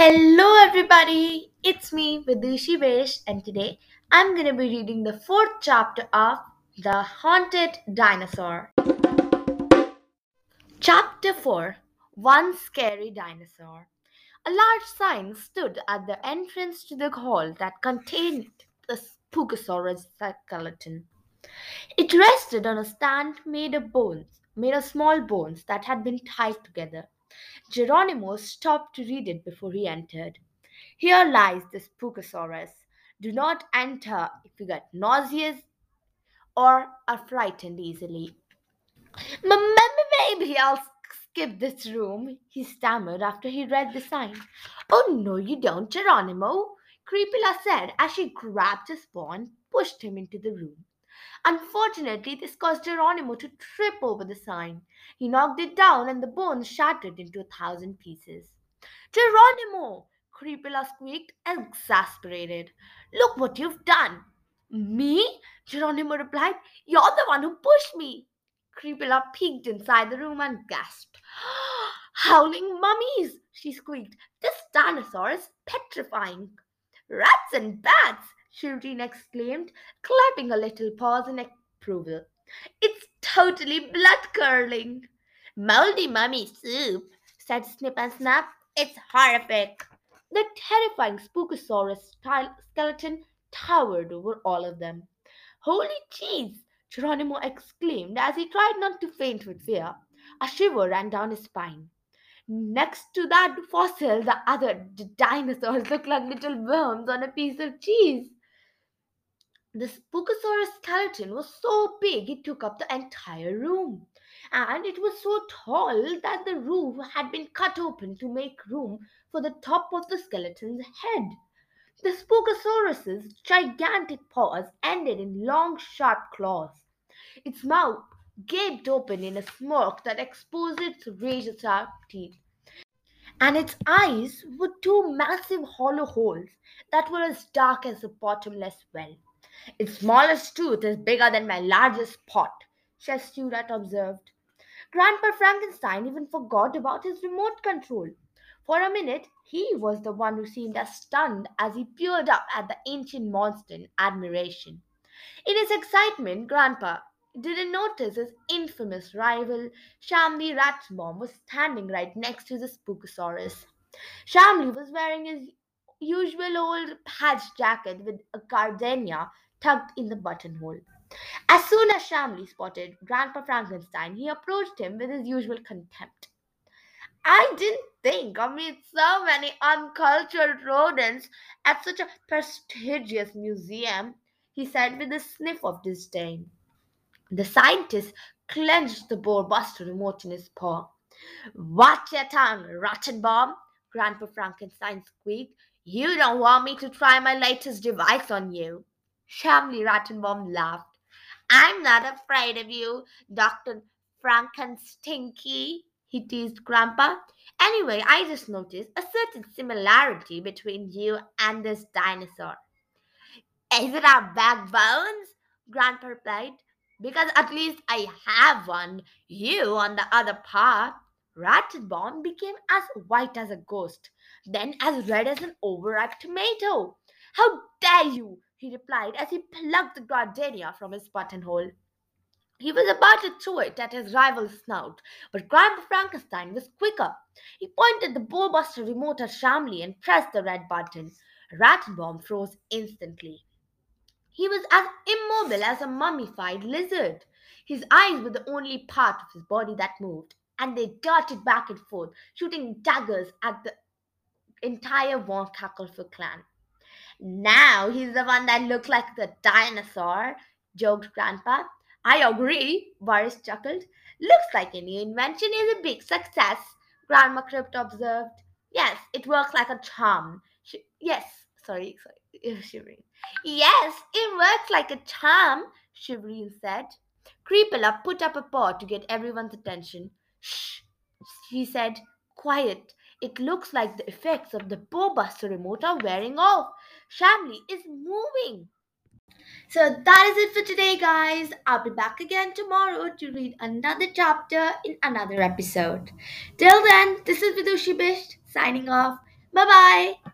Hello, everybody. It's me, Vidushi Bisht, and today I'm to be reading the fourth chapter of The Haunted Dinosaur. Chapter 4 One Scary Dinosaur. A large sign stood at the entrance to the hall that contained the Spookosaurus skeleton. It rested on a stand made of bones, made of small bones that had been tied together. Geronimo stopped to read it before he entered. Here lies the Spookosaurus. Do not enter if you get nauseous or are frightened easily. Maybe I'll skip this room, he stammered after he read the sign. Oh, no, you don't, Geronimo, Creepella said as she grabbed his paw and pushed him into the room. Unfortunately, this caused Geronimo to trip over the sign. He knocked it down and the bones shattered into a thousand pieces. Geronimo! Creepella squeaked, exasperated. Look what you've done! Me? Geronimo replied. You're the one who pushed me. Creepella peeked inside the room and gasped. Howling mummies! she squeaked. This dinosaur is petrifying. Rats and bats! Shireen exclaimed, clapping her little paws in approval. It's totally blood curdling. Moldy mummy soup, said Snip and Snap. It's horrific. The terrifying Spookosaurus skeleton towered over all of them. Holy cheese! Geronimo exclaimed as he tried not to faint with fear. A shiver ran down his spine. Next to that fossil, the other dinosaurs looked like little worms on a piece of cheese. The Spookosaurus skeleton was so big it took up the entire room. And it was so tall that the roof had been cut open to make room for the top of the skeleton's head. The Spookosaurus's gigantic paws ended in long, sharp claws. Its mouth gaped open in a smirk that exposed its razor sharp teeth. And its eyes were two massive hollow holes that were as dark as a bottomless well. Its smallest tooth is bigger than my largest pot, Stewart observed. Grandpa Frankenstein even forgot about his remote control. For a minute, he was the one who seemed as stunned as he peered up at the ancient monster in admiration. In his excitement, Grandpa didn't notice his infamous rival, Shamli Rattenbaum, was standing right next to the Spookosaurus. Shamli was wearing his usual old patched jacket with a gardenia tucked in the buttonhole. As soon as Shamli spotted Grandpa Frankenstein, he approached him with his usual contempt. I didn't think I'd meet so many uncultured rodents at such a prestigious museum, he said with a sniff of disdain. The scientist clenched the boar-buster remote in his paw. Watch your tongue, Rattenbaum, Grandpa Frankenstein squeaked. You don't want me to try my latest device on you. Shamli Rattenbaum laughed. I'm not afraid of you, Dr. Frankenstinky, he teased Grandpa. Anyway, I just noticed a certain similarity between you and this dinosaur. Is it our backbones? Grandpa replied. Because at least I have one. You, on the other part. Rattenbaum became as white as a ghost, then as red as an overripe tomato. How dare you! He replied as he plucked the gardenia from his buttonhole. He was about to throw it at his rival's snout, but Grandpa Frankenstein was quicker. He pointed the boar-buster remote at Shamli and pressed the red button. Rattenbaum froze instantly. He was as immobile as a mummified lizard. His eyes were the only part of his body that moved, and they darted back and forth, shooting daggers at the entire Von Cacklefur clan. Now he's the one that looks like the dinosaur, joked Grandpa. I agree, Boris chuckled. Looks like a new invention is a big success, Grandma Crypt observed. Yes, it works like a charm. Yes, sorry, sorry, shivering. Yes, it works like a charm, Shivereen said. Creepella put up a paw to get everyone's attention. Shh, she said. Quiet. It looks like the effects of the boar-buster remote are wearing off. Shamli is moving. So that is it for today, guys. I'll be back again tomorrow to read another chapter in another episode. Till then, this is Vidushi Bisht signing off. Bye bye.